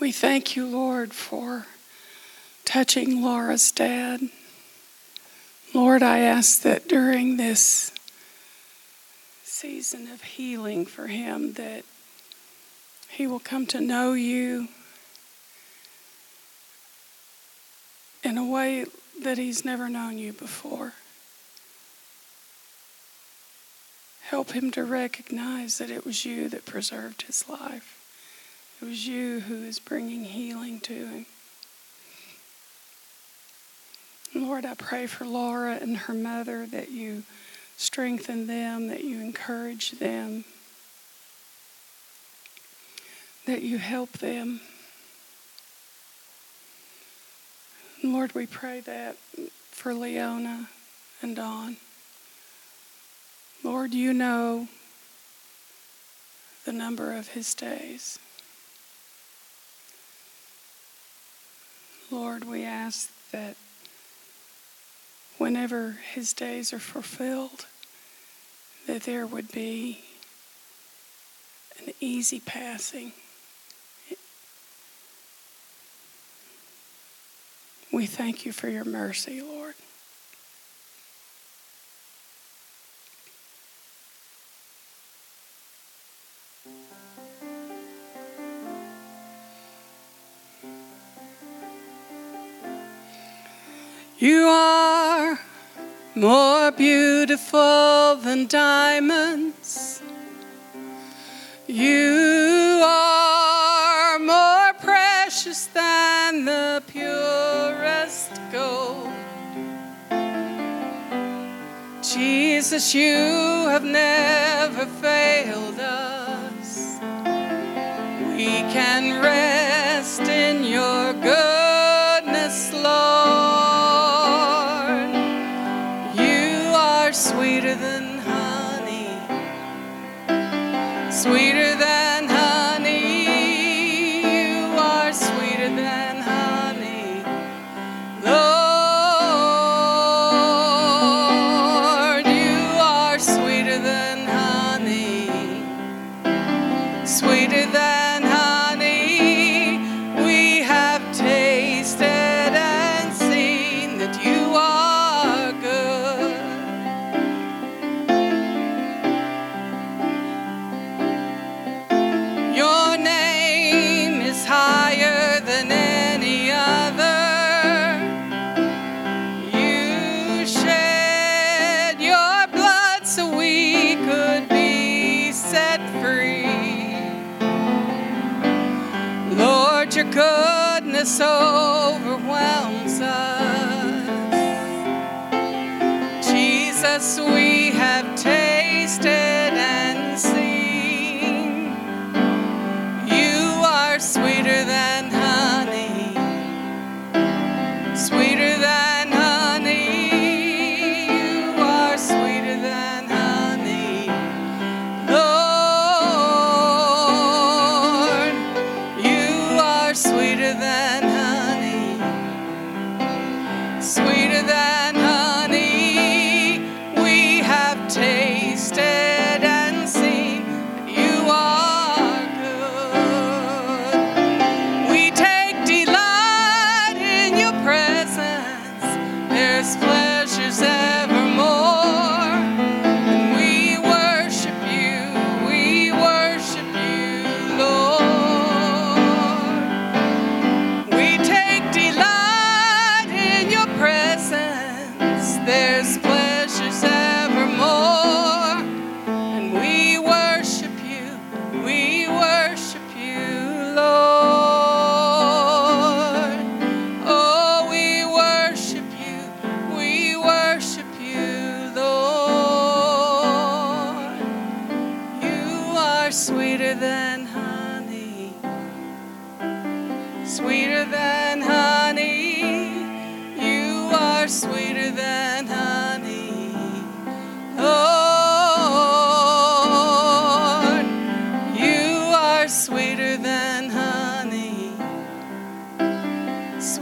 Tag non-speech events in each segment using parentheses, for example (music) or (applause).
We thank you, Lord, for touching Laura's dad. Lord, I ask that during this season of healing for him that he will come to know you in a way that he's never known you before. Help him to recognize that it was you that preserved his life. It was you who is bringing healing to him. Lord, I pray for Laura and her mother that you strengthen them, that you encourage them, that you help them. Lord, we pray that for Leona and Don. Lord, you know the number of his days. Lord, we ask that whenever his days are fulfilled, that there would be an easy passing. We thank you for your mercy, Lord. You are more beautiful than diamonds. You are more precious than the purest gold. Jesus, you have never failed us. We can rest in your goodness,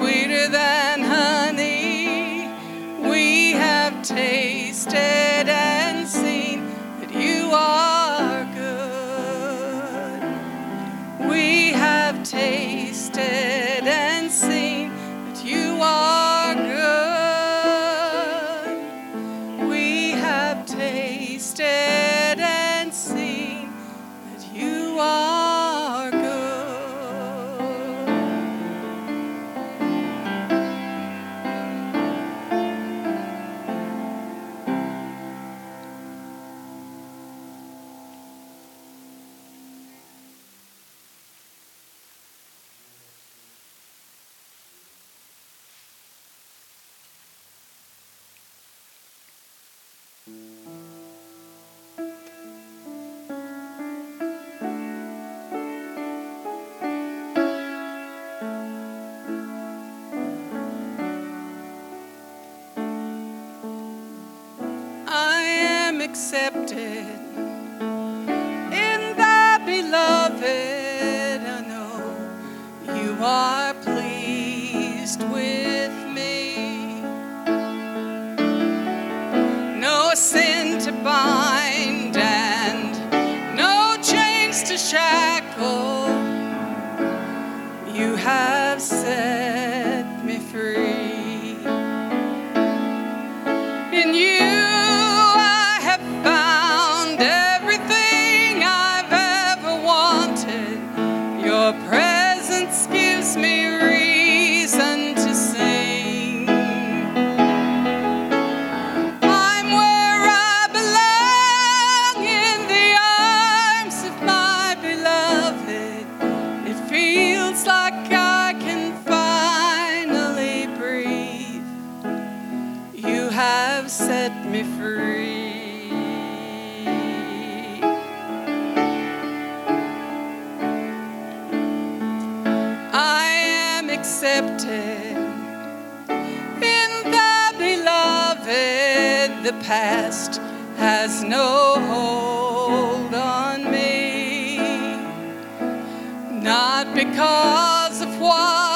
sweeter than honey. We have tasted rested in the beloved. I know you are. not because of what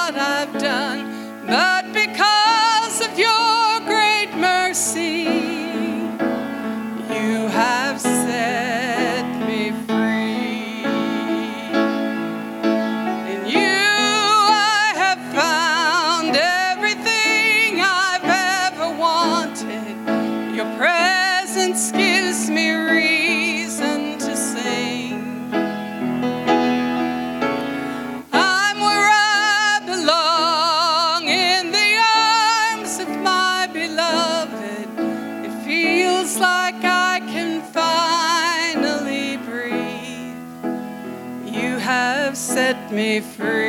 free.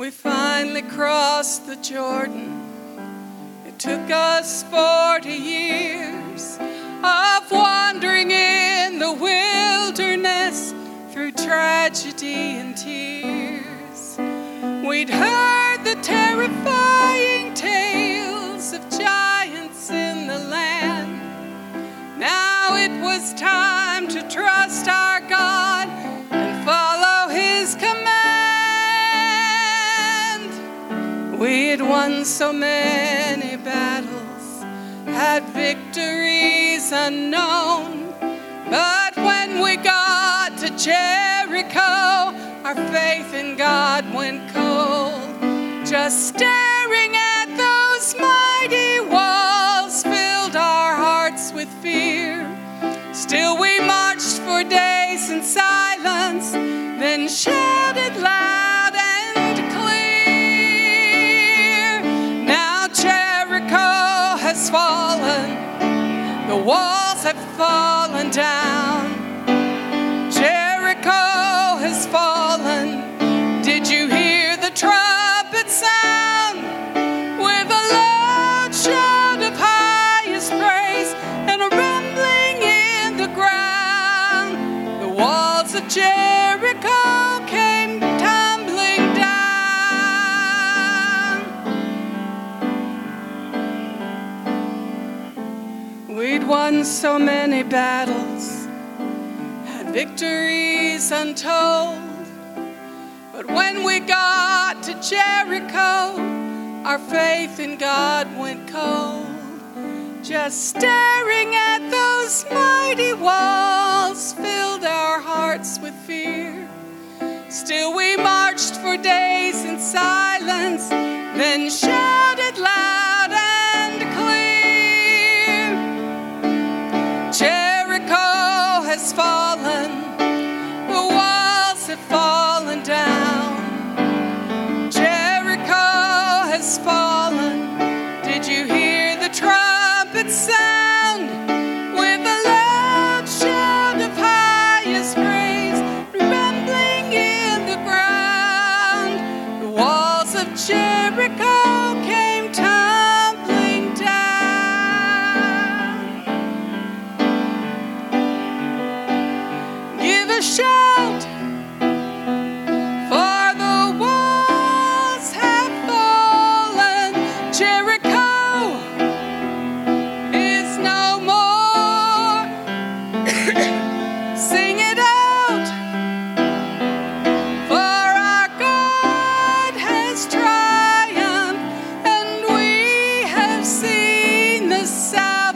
We finally crossed the Jordan. It took us 40 years of wandering in the wilderness through tragedy and tears. We'd heard the terrifying tales of giants in the land. Now it was time to trust our had won so many battles, had victories unknown, but when we got to Jericho, our faith in God went cold. Just staring at those mighty walls filled our hearts with fear. Still, we marched for days in silence, then shouted loud walls have fallen down. Jericho has fallen. Did you hear the trumpet so many battles, had victories untold. But when we got to Jericho, our faith in God went cold. Just staring at those mighty walls filled our hearts with fear. Still, we marched for days in silence, then shouted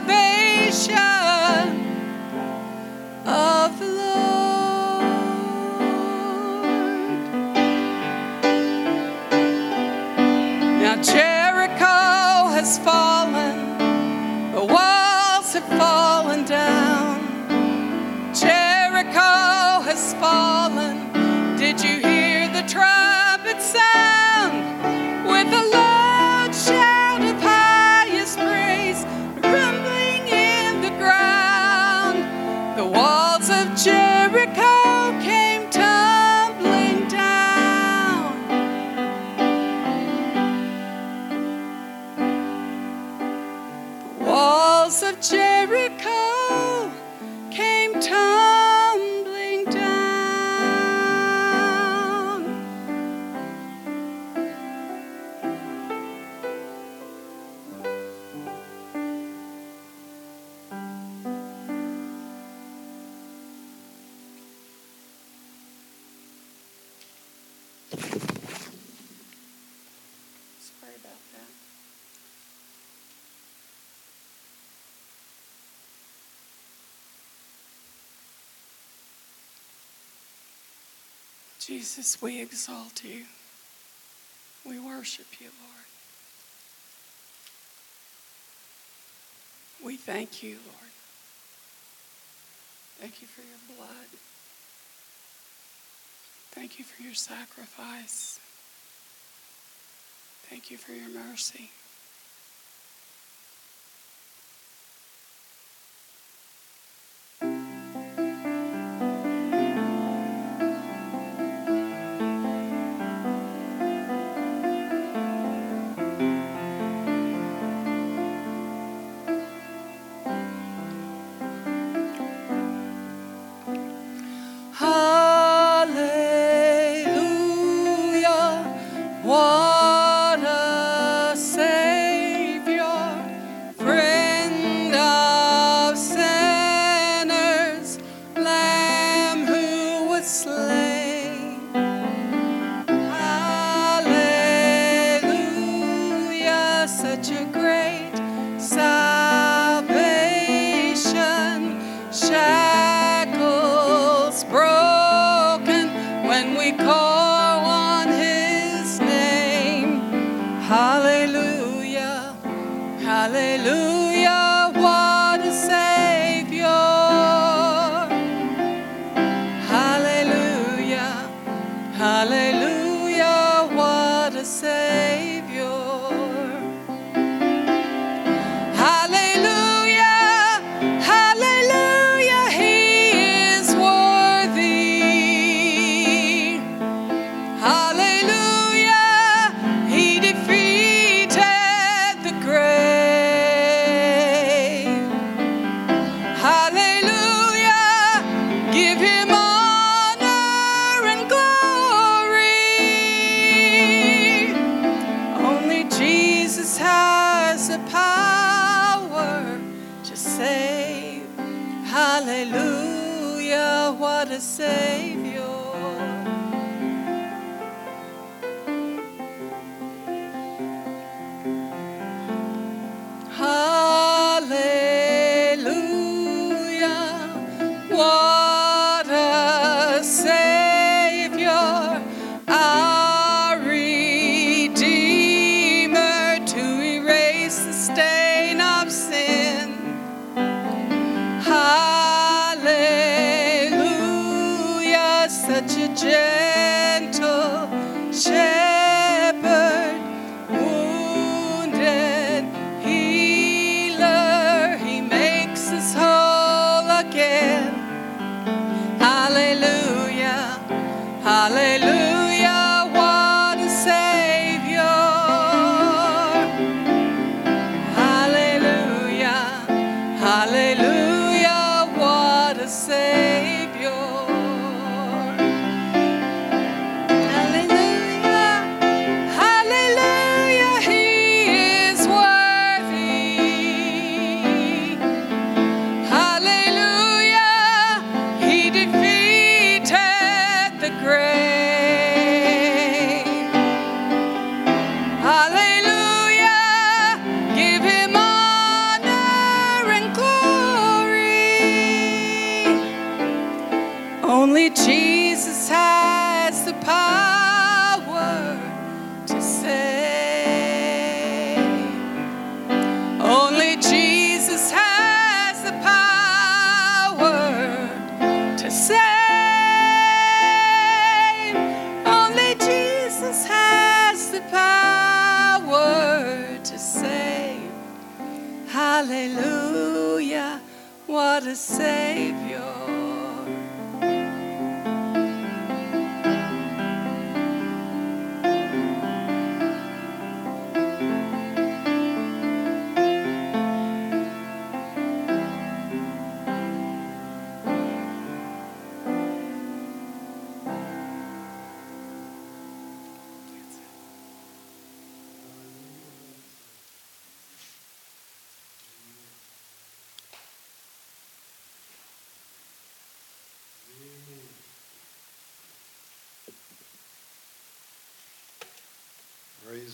salvation Jesus, we exalt you. We worship you, Lord. We thank you, Lord. Thank you for your blood. Thank you for your sacrifice. Thank you for your mercy.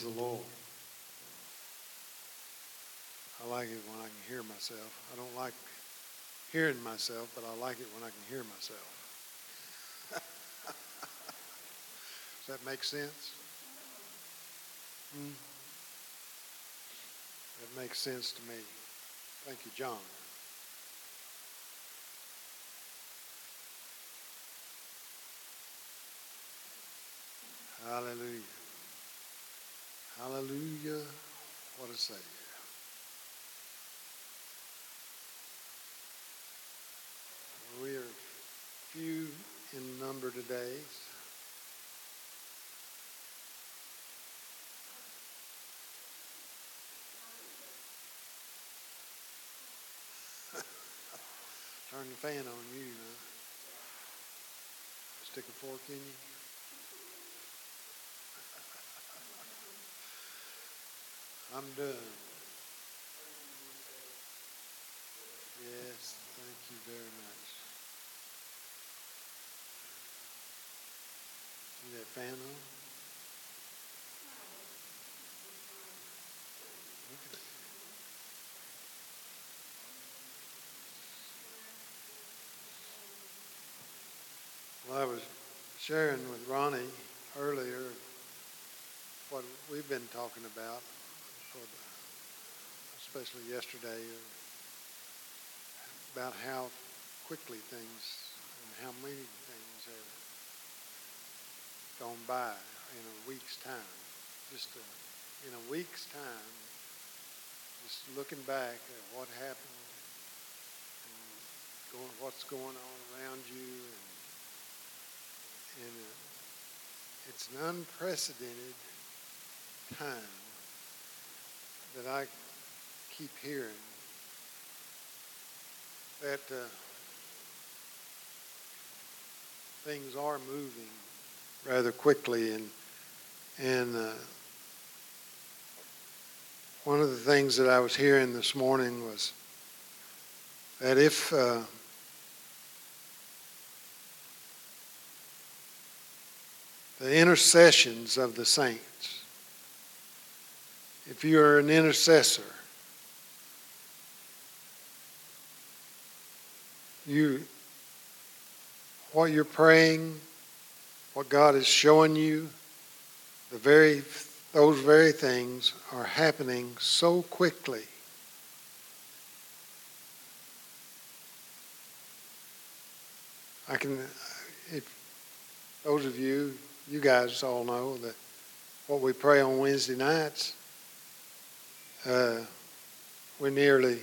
The Lord. I like it when I can hear myself. I don't like hearing myself, but I like it when I can hear myself. (laughs) Does that make sense? Hmm? That makes sense to me. Thank you, John. Hallelujah. Hallelujah. What a Savior. We are few in number today. (laughs) Turn the fan on you. Huh? Stick a fork in you. I'm done. Yes, thank you very much. See that fan on? Well, I was sharing with Ronnie earlier what we've been talking about, for the, especially yesterday, about how quickly things and how many things have gone by in a week's time. Just a, in a week's time, just looking back at what happened, and going, what's going on around you, and, and uh, it's an unprecedented time that I keep hearing. That uh, things are moving rather quickly, and and uh, one of the things that I was hearing this morning was that if uh, the intercessions of the saints, if you are an intercessor, you what you're praying, what God is showing you, the very those very things are happening so quickly. I can, if those of you, you guys all know that what we pray on Wednesday nights, uh, we nearly,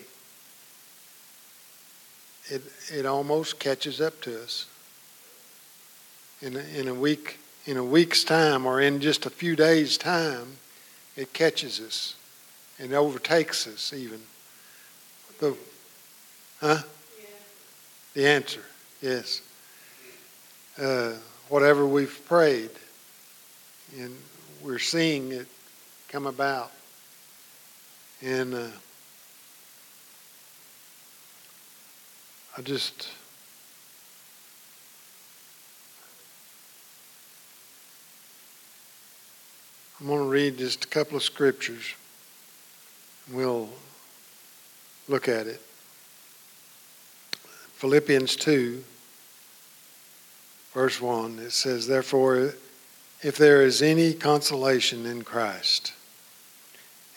it, it almost catches up to us. In a, in a week, in a week's time or in just a few days' time, it catches us and overtakes us even. The, huh? The answer, yes. Uh, whatever we've prayed, and we're seeing it come about. And uh, I just I'm going to read just a couple of scriptures. And we'll look at it. Philippians 2, verse 1, it says, Therefore, if there is any consolation in Christ,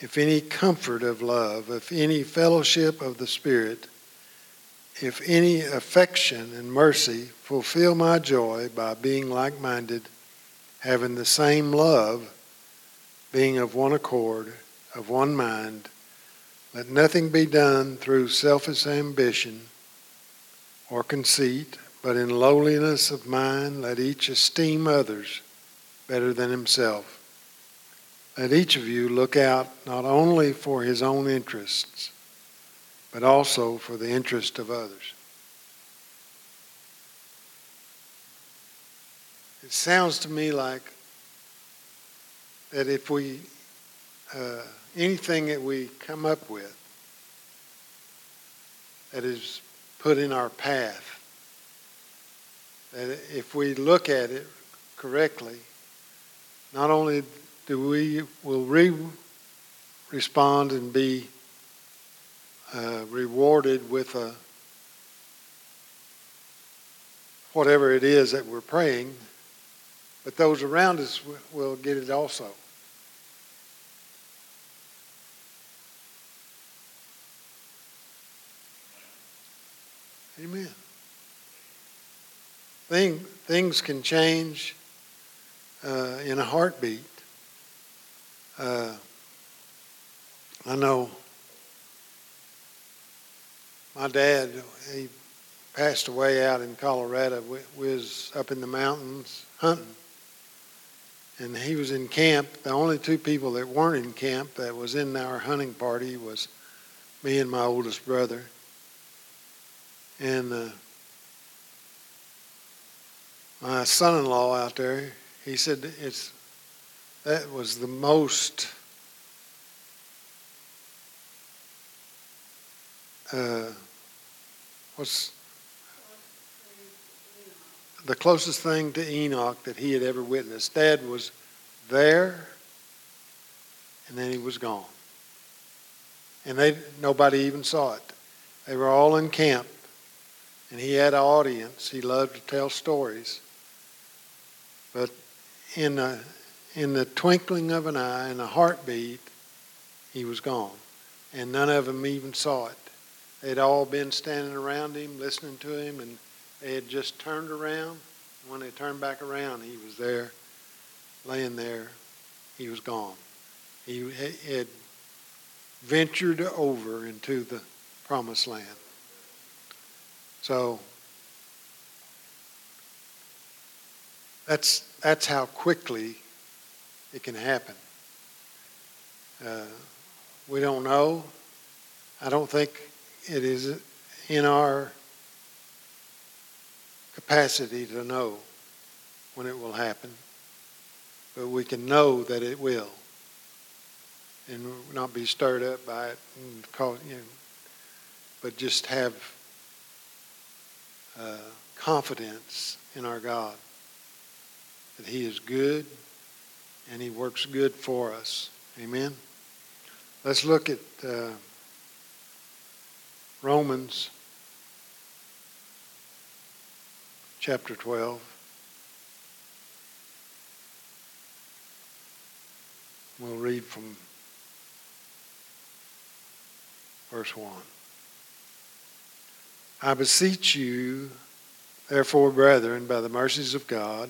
if any comfort of love, if any fellowship of the Spirit, if any affection and mercy, fulfill my joy by being like minded, having the same love being of one accord, of one mind. Let nothing be done through selfish ambition or conceit, but in lowliness of mind let each esteem others better than himself. Let each of you look out not only for his own interests, but also for the interest of others. It sounds to me like that if we, uh, anything that we come up with that is put in our path, that if we look at it correctly, not only we will we respond and be uh, rewarded with a whatever it is that we're praying, but those around us will get it also. Amen. Thing, things can change uh, in a heartbeat. Uh, I know my dad, he passed away out in Colorado. We, we was up in the mountains hunting. And he was in camp. The only two people that weren't in camp that was in our hunting party was me and my oldest brother. And uh, my son-in-law out there, he said it's that was the most uh, what's the closest thing to Enoch that he had ever witnessed. Dad was there, and then he was gone, and they nobody even saw it. They were all in camp and he had an audience. He loved to tell stories. But in the, in the twinkling of an eye, in a heartbeat, he was gone. And none of them even saw it. They'd all been standing around him, listening to him, and they had just turned around. When they turned back around, he was there, laying there. He was gone. He had ventured over into the promised land. So that's that's how quickly it can happen. Uh, we don't know. I don't think it is in our capacity to know when it will happen, but we can know that it will and not be stirred up by it and call, you know, but just have uh, confidence in our God that He is good and He works good for us. Amen. Let's look at uh, Romans chapter 12. We'll read from verse 1. I beseech you, therefore, brethren, by the mercies of God,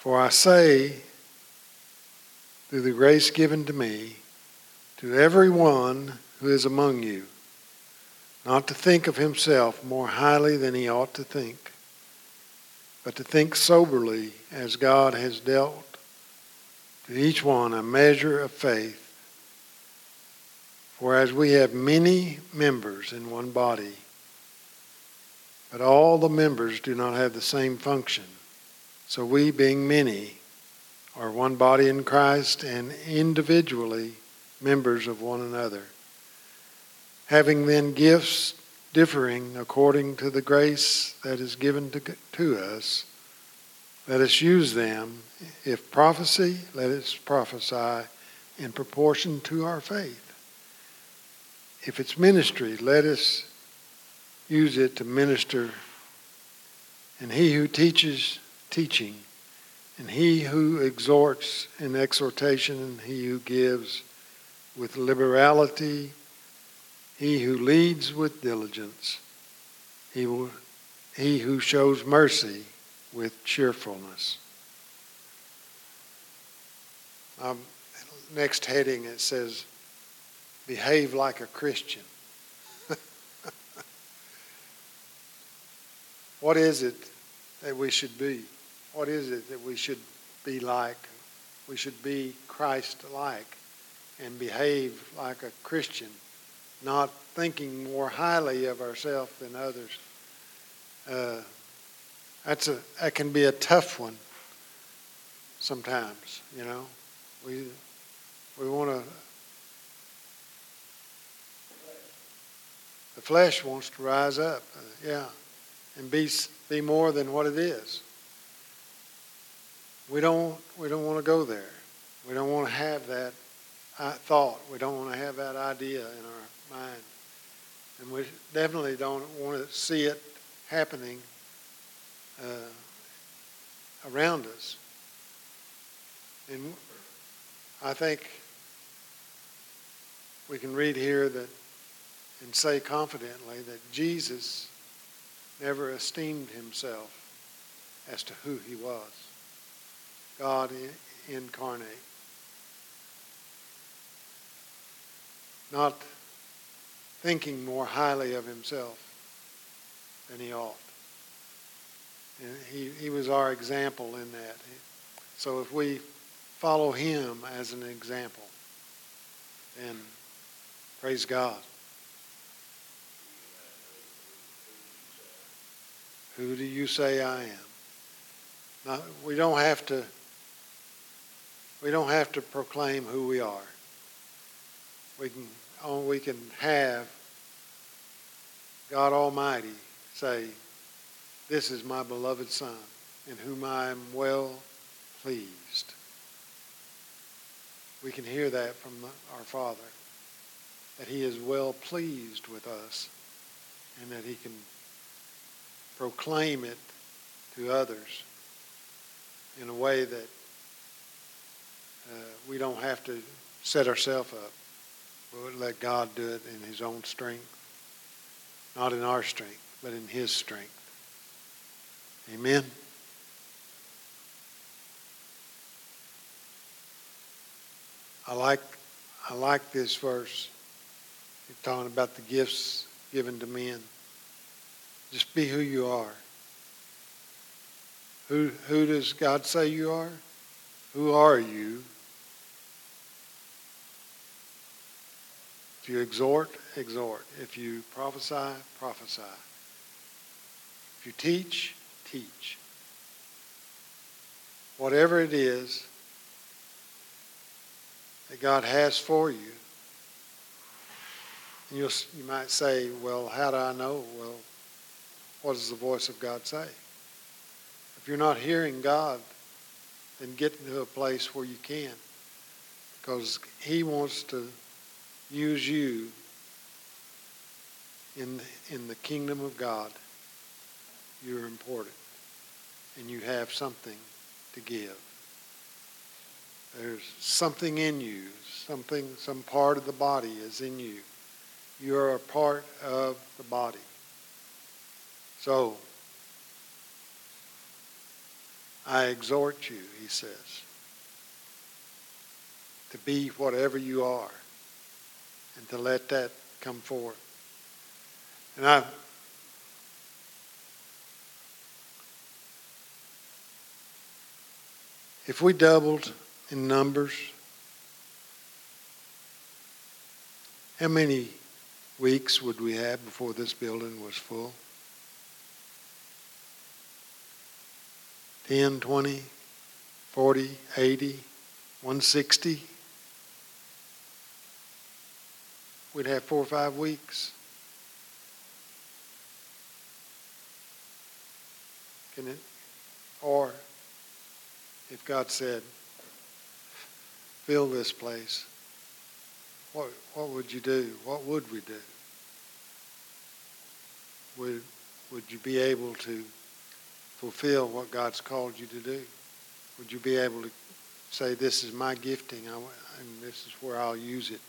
For I say, through the grace given to me, to every one who is among you, not to think of himself more highly than he ought to think, but to think soberly as God has dealt to each one a measure of faith. For as we have many members in one body, but all the members do not have the same function, so we, being many, are one body in Christ and individually members of one another. Having then gifts differing according to the grace that is given to, to us, let us use them. If prophecy, let us prophesy in proportion to our faith. If it's ministry, let us use it to minister. And he who teaches, teaching. And he who exhorts in exhortation, and he who gives with liberality, he who leads with diligence, he, will, he who shows mercy with cheerfulness. Um, next heading it says, behave like a Christian. (laughs) what is it that we should be? What is it that we should be like? We should be Christ like and behave like a Christian, not thinking more highly of ourselves than others. Uh, that's a that can be a tough one sometimes, you know. We we want to the flesh wants to rise up, uh, yeah, and be be more than what it is. We don't we don't want to go there. We don't want to have that uh, thought. We don't want to have that idea in our mind, and we definitely don't want to see it happening uh, around us. And I think we can read here that and say confidently that Jesus never esteemed himself as to who he was God incarnate. Not thinking more highly of himself than he ought. And he, he was our example in that. So if we follow him as an example, then praise God. Who do you say I am? Now, we don't have to we don't have to proclaim who we are. We can oh, we can have God Almighty say, this is my beloved Son, in whom I am well pleased. We can hear that from our Father, that He is well pleased with us, and that He can proclaim it to others in a way that uh, we don't have to set ourselves up. We'll let God do it in His own strength, not in our strength, but in His strength. Amen. I like I like this verse. You're talking about the gifts given to men. Just be who you are. Who who does God say you are? Who are you? You exhort, exhort. If you prophesy, prophesy. If you teach, teach. Whatever it is that God has for you, you'll, you might say, well, how do I know? Well, what does the voice of God say? If you're not hearing God, then get into a place where you can. Because He wants to use you in, in the kingdom of God. You're important. And you have something to give. There's something in you, something, some part of the body is in you. You are a part of the body. So, I exhort you, he says, to be whatever you are and to let that come forth. And I if we doubled in numbers, how many weeks would we have before this building was full? 10, 20, 40, 80, 160? We'd have four or five weeks. Can it? Or if God said, fill this place, what, what would you do? What would we do? Would, would you be able to fulfill what God's called you to do? Would you be able to say, this is my gifting and this is where I'll use it?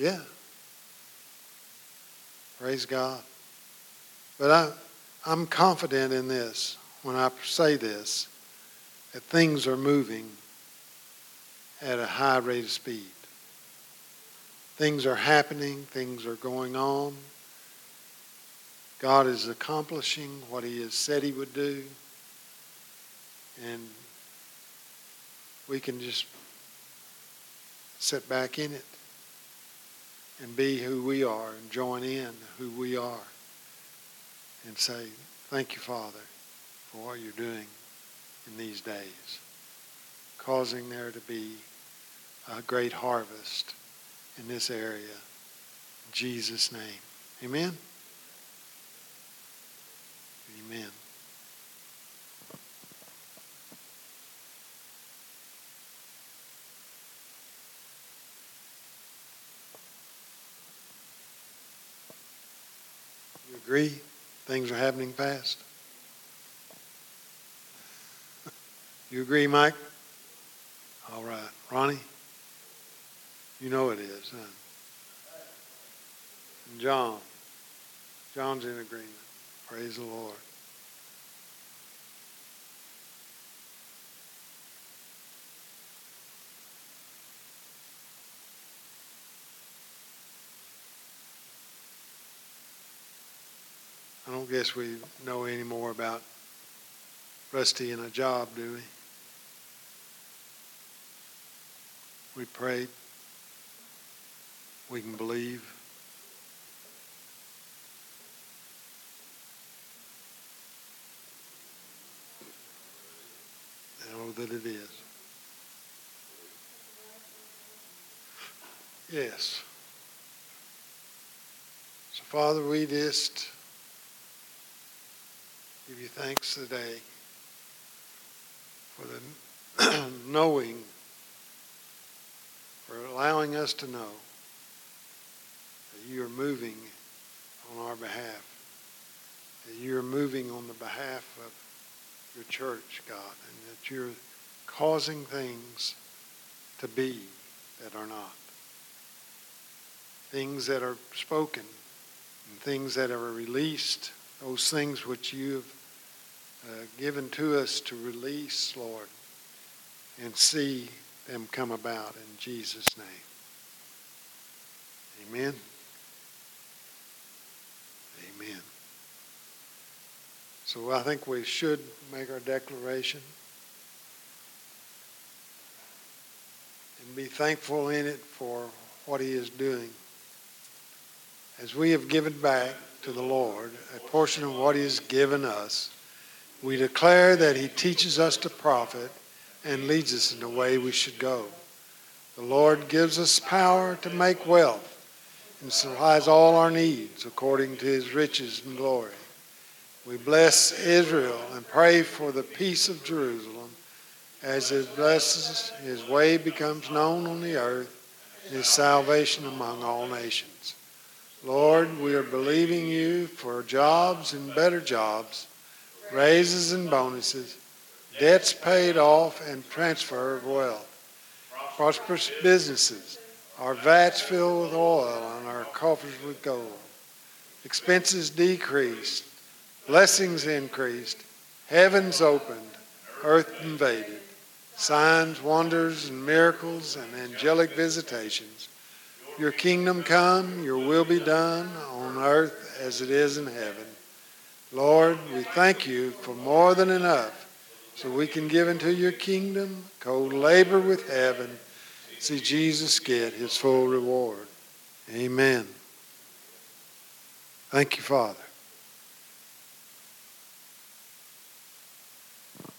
Yeah. Praise God. But I, I'm confident in this when I say this that things are moving at a high rate of speed. Things are happening, things are going on. God is accomplishing what He has said He would do. And we can just sit back in it and be who we are and join in who we are and say, Thank you, Father, for what you're doing in these days, causing there to be a great harvest in this area. In Jesus' name. Amen? Amen. Agree? Things are happening fast. You agree, Mike? All right. Ronnie? You know it is, huh? John. John's in agreement. Praise the Lord. Don't guess we know any more about Rusty and a job, do we? We prayed. We can believe. Know that it is. Yes. So, Father, we just give you thanks today for the (clears throat) knowing, for allowing us to know that you are moving on our behalf, that you are moving on the behalf of your church, God, and that you're causing things to be that are not. Things that are spoken and things that are released, those things which you've uh, given to us to release, Lord, and see them come about in Jesus' name. Amen. Amen. So I think we should make our declaration and be thankful in it for what He is doing. As we have given back to the Lord a portion of what He has given us, we declare that He teaches us to profit and leads us in the way we should go. The Lord gives us power to make wealth and supplies all our needs according to his riches and glory. We bless Israel and pray for the peace of Jerusalem. As it blesses, his way becomes known on the earth, and his salvation among all nations. Lord, we are believing you for jobs and better jobs, raises and bonuses, debts paid off, and transfer of wealth. Prosperous businesses, our vats filled with oil, and our coffers with gold. Expenses decreased, blessings increased, heavens opened, earth invaded, signs, wonders, and miracles, and angelic visitations. Your kingdom come, your will be done on earth as it is in heaven. Lord, we thank you for more than enough so we can give into your kingdom, co labor with heaven, see Jesus get his full reward. Amen. Thank you, Father.